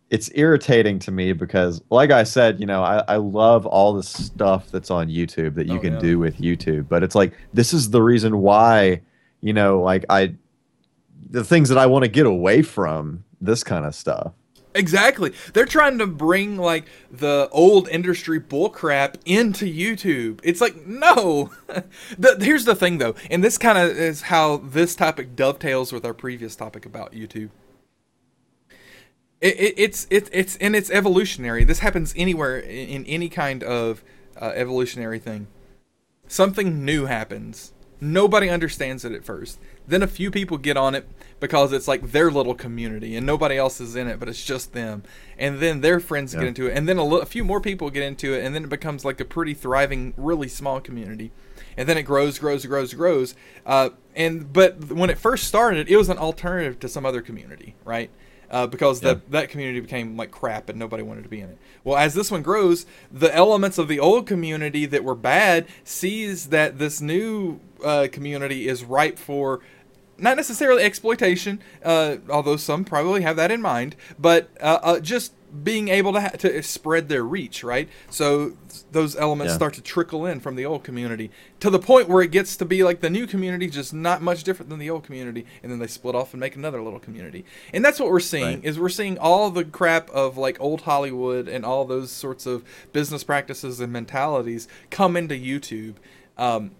It's irritating to me because, like I said, you know, I, I love all the stuff that's on YouTube that you oh, can yeah. do with YouTube, but it's like this is the reason why, you know, like I the things that I want to get away from this kind of stuff. Exactly. They're trying to bring like the old industry bullcrap into YouTube. It's like no. the, here's the thing though, and this kind of is how this topic dovetails with our previous topic about YouTube. It, it, it's it, it's and it's evolutionary. This happens anywhere in, in any kind of uh, evolutionary thing. Something new happens. Nobody understands it at first. Then a few people get on it because it's like their little community and nobody else is in it, but it's just them. And then their friends yeah. get into it, and then a, a few more people get into it, and then it becomes like a pretty thriving, really small community. And then it grows, grows, grows, grows. Uh, and but when it first started, it was an alternative to some other community, right? Uh, because yeah. that that community became like crap and nobody wanted to be in it. Well, as this one grows, the elements of the old community that were bad sees that this new uh, community is ripe for not necessarily exploitation, uh, although some probably have that in mind, but uh, uh, just being able to ha- to spread their reach, right? So those elements yeah. start to trickle in from the old community to the point where it gets to be like the new community, just not much different than the old community, and then they split off and make another little community. And that's what we're seeing right. is we're seeing all the crap of like old Hollywood and all those sorts of business practices and mentalities come into YouTube. Um,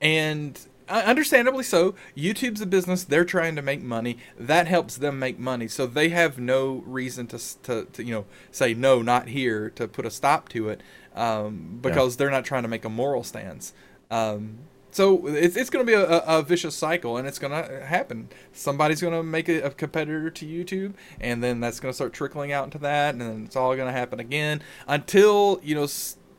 and understandably so. YouTube's a business; they're trying to make money. That helps them make money, so they have no reason to to, to you know say no, not here, to put a stop to it, um, because yeah. they're not trying to make a moral stance. Um, so it's it's going to be a, a, vicious cycle, and it's going to happen. Somebody's going to make a, a, competitor to YouTube, and then that's going to start trickling out into that, and then it's all going to happen again until you know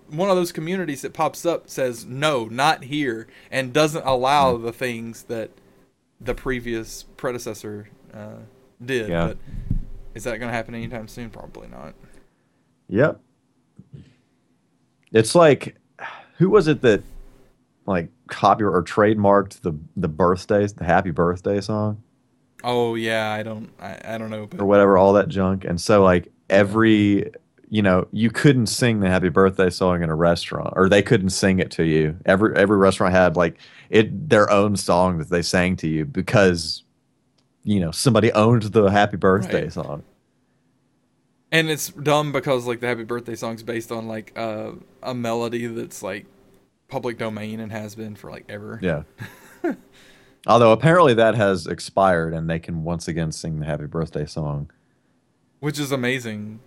one of those communities that pops up says no, not here, and doesn't allow mm. the things that the previous predecessor uh, did. Yeah. But is that going to happen anytime soon? Probably not. Yep. It's like, who was it that like copy or trademarked the the birthdays, the happy birthday song? Oh yeah, I don't, I, I don't know, but... or whatever, all that junk. And so like every you know, you couldn't sing the happy birthday song in a restaurant or they couldn't sing it to you. Every every restaurant had like it their own song that they sang to you because you know, somebody owned the happy birthday right. song. And it's dumb because like the happy birthday song's based on like uh, a melody that's like public domain and has been for like ever. Yeah. Although apparently that has expired and they can once again sing the happy birthday song. Which is amazing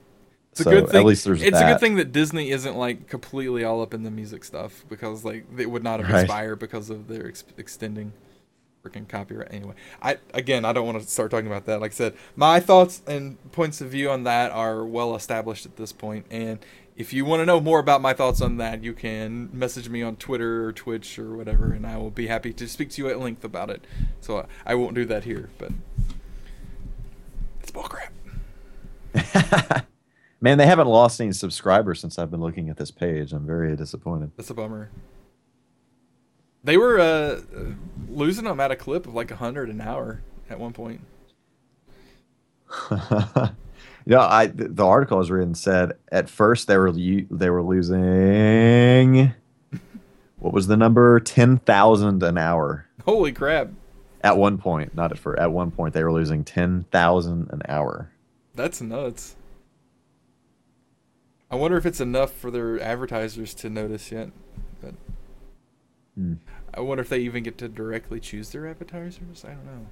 it's so a good thing. At least there's it's that. a good thing that Disney isn't like completely all up in the music stuff because like they would not have right. expired because of their ex- extending freaking copyright. Anyway, I again I don't want to start talking about that. Like I said, my thoughts and points of view on that are well established at this point. and if you want to know more about my thoughts on that, you can message me on Twitter or Twitch or whatever, and I will be happy to speak to you at length about it. So uh, I won't do that here, but it's bullcrap. Man, they haven't lost any subscribers since I've been looking at this page. I'm very disappointed. That's a bummer. They were uh, losing them at a clip of like hundred an hour at one point. Yeah, I the article I was reading said at first they were they were losing what was the number? Ten thousand an hour. Holy crap. At one point, not at first. At one point, they were losing ten thousand an hour. That's nuts. I wonder if it's enough for their advertisers to notice yet. But Hmm. I wonder if they even get to directly choose their advertisers. I don't know.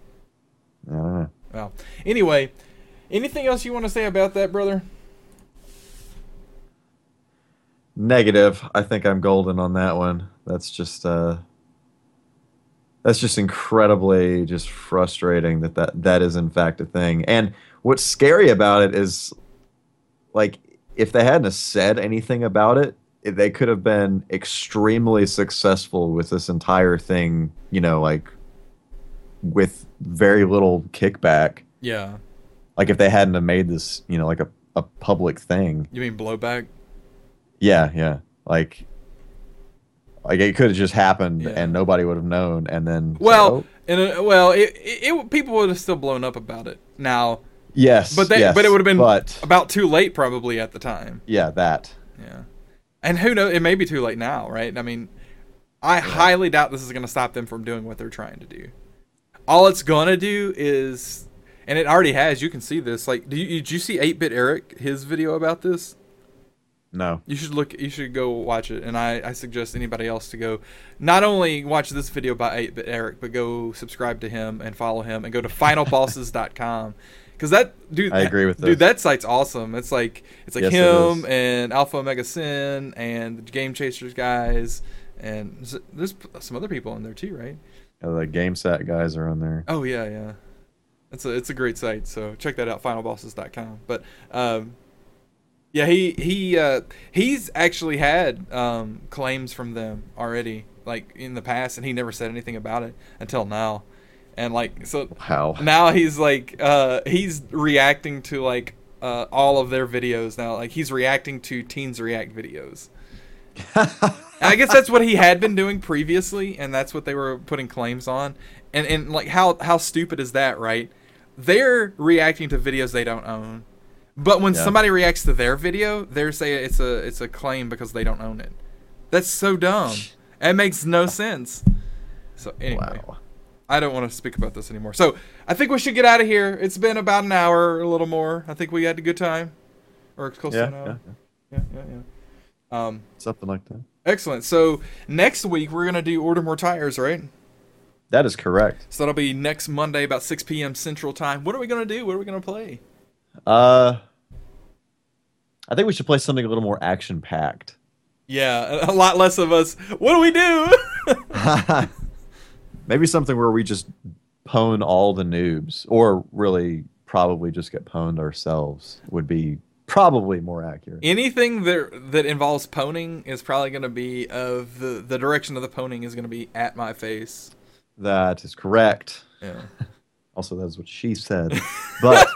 I don't know. Well, anyway, anything else you want to say about that, brother? Negative. I think I'm golden on that one. That's just uh that's just incredibly just frustrating that that, that is in fact a thing. And what's scary about it is like if they hadn't said anything about it, they could have been extremely successful with this entire thing, you know, like with very little kickback. Yeah. Like if they hadn't have made this, you know, like a, a public thing. You mean blowback? Yeah, yeah. Like, like it could have just happened Yeah. and nobody would have known, and then Well, oh, and uh, well, it, it, it people would have still blown up about it now, yes, but they, yes, but it would have been but about too late probably at the time. yeah, that Yeah, and who knows? It may be too late now, right? I mean, I highly doubt this is going to stop them from doing what they're trying to do. All it's gonna do is, and it already has. You can see this. Like, do you, did you see Eight Bit Eric his video about this? no, You should look. You should go watch it, and I, I suggest anybody else to go. Not only watch this video by Eight Bit Eric, but go subscribe to him and follow him, and go to finalbosses.com. Because that dude, I agree with that, dude. That site's awesome. It's like it's like Yes, him is. and Alpha Omega Sin and the Game Chasers guys, and there's some other people in there too, right? Uh, the game set guys are on there. Oh yeah, yeah. It's a it's a great site. So check that out, finalbosses.com. But um, yeah, he he uh, he's actually had um, claims from them already, like in the past, and he never said anything about it until now. And like so Wow. now he's like uh, he's reacting to like uh, all of their videos now. Like he's reacting to teens react videos. I guess that's what he had been doing previously, and that's what they were putting claims on. And and like how how stupid is that, right? They're reacting to videos they don't own, but when Yeah. somebody reacts to their video, they're saying it's a it's a claim because they don't own it. That's so dumb. It makes no sense. So anyway, wow. I don't want to speak about this anymore. So I think we should get out of here. It's been about an hour, or a little more. I think we had a good time, or it's close to an hour. yeah, yeah, yeah, yeah. yeah. Um, something like that. Excellent. So next week we're gonna do order more tires, right? That is correct. So that'll be next Monday about 6 p.m. Central Time. What are we gonna do? What are we gonna play? Uh, I think we should play something a little more action packed. Yeah, a a lot less of us. What do we do? Maybe something where we just pwn all the noobs, or really probably just get pwned ourselves would be probably more accurate. Anything that that involves poning is probably gonna be of the the direction of the poning is gonna be at my face. That is correct. Yeah. Also, that's what she said. But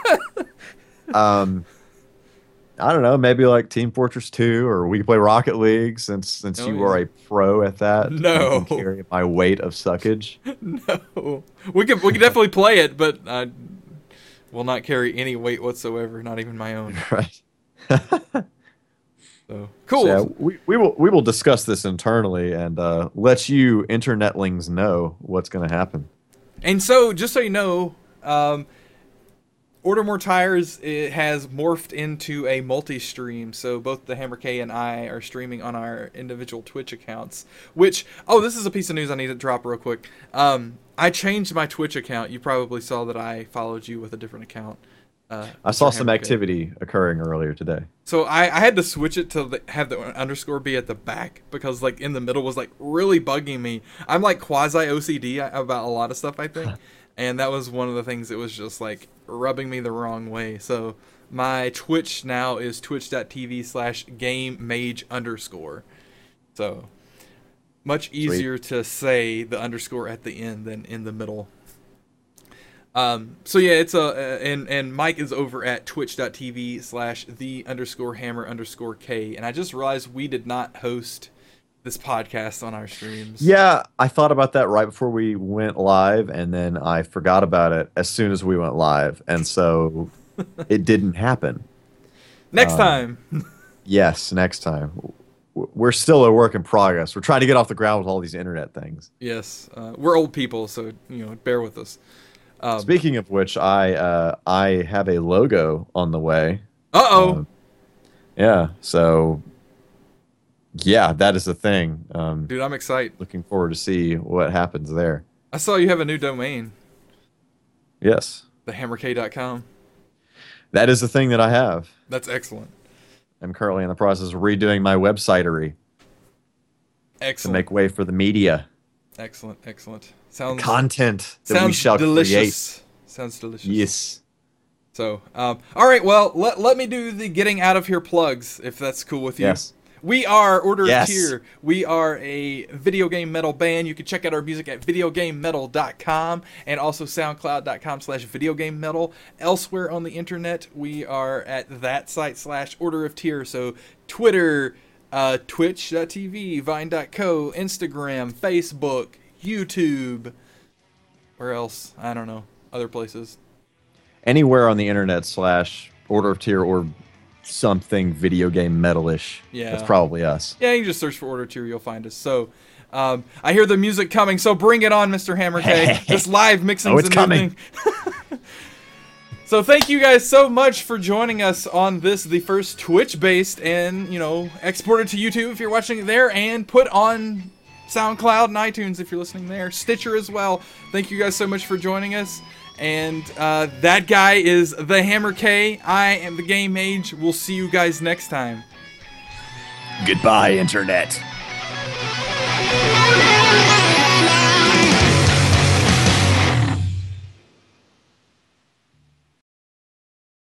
um, I don't know. Maybe like Team Fortress Two, or we could play Rocket League since since you are a pro at that. No. can carry my weight of suckage. no, we could we could definitely play it, but I will not carry any weight whatsoever, not even my own. right. So cool. So, yeah, we, we will we will discuss this internally and uh, let you internetlings know what's going to happen. And so, just so you know, um, Order More Tires it has morphed into a multi-stream. So both the Hammer K and I are streaming on our individual Twitch accounts. Which, oh, this is a piece of news I need to drop real quick. Um, I changed my Twitch account. You probably saw that I followed you with a different account. Uh, I saw some Hammer K. activity occurring earlier today. So I, I had to switch it to the, have the underscore be at the back because like in the middle was like really bugging me. I'm like quasi OCD about a lot of stuff I think, and that was one of the things that was just like rubbing me the wrong way. So my Twitch now is twitch.tv slash game mage underscore. So much easier to say the underscore at the end than in the middle. Um, so yeah, it's a uh, and and Mike is over at twitch.tv slash the underscore hammer underscore K. And I just realized we did not host this podcast on our streams. Yeah, I thought about that right before we went live, and then I forgot about it as soon as we went live, and so it didn't happen. Next Um, time. Yes, next time. we're still a work in progress. We're trying to get off the ground with all these internet things. Yes, uh, we're old people, so you know, bear with us. Um, Speaking of which, I uh, I have a logo on the way. uh oh. Um, yeah, so yeah, that is the thing. Um, Dude, I'm excited. looking forward to see what happens there. I saw you have a new domain, Yes, thehammerk.com. that is the thing that I have. That's excellent. I'm currently in the process of redoing my websitery Excellent. To make way for the media excellent. Excellent. Sounds content that we shall delicious. Sounds delicious. Yes. So, um, all right. Well, let, let me do the getting out of here plugs, if that's cool with you. Yes. We are Order Yes. of Tyr. We are a video game metal band. You can check out our music at videogamemetal.com and also soundcloud.com slash videogamemetal. Elsewhere on the internet, we are at that site slash Order of Tyr. So Twitter, uh, twitch.tv, vine.co, Instagram, Facebook, YouTube. Where else? I don't know. Other places. Anywhere on the internet slash order of tyr or something video game metalish. Yeah. That's probably us. Yeah, you can just search for Order Tyr, you'll find us. So, um, I hear the music coming, so bring it on, Mr. Hammer K. this live mixing Oh, it's coming. so, thank you guys so much for joining us on this, the first Twitch-based, and you know, exported to YouTube if you're watching it there, and put on SoundCloud and iTunes if you're listening there, Stitcher as well. Thank you guys so much for joining us. And uh, that guy is the Hammer K. I am the Game Mage. We'll see you guys next time. Goodbye, Internet.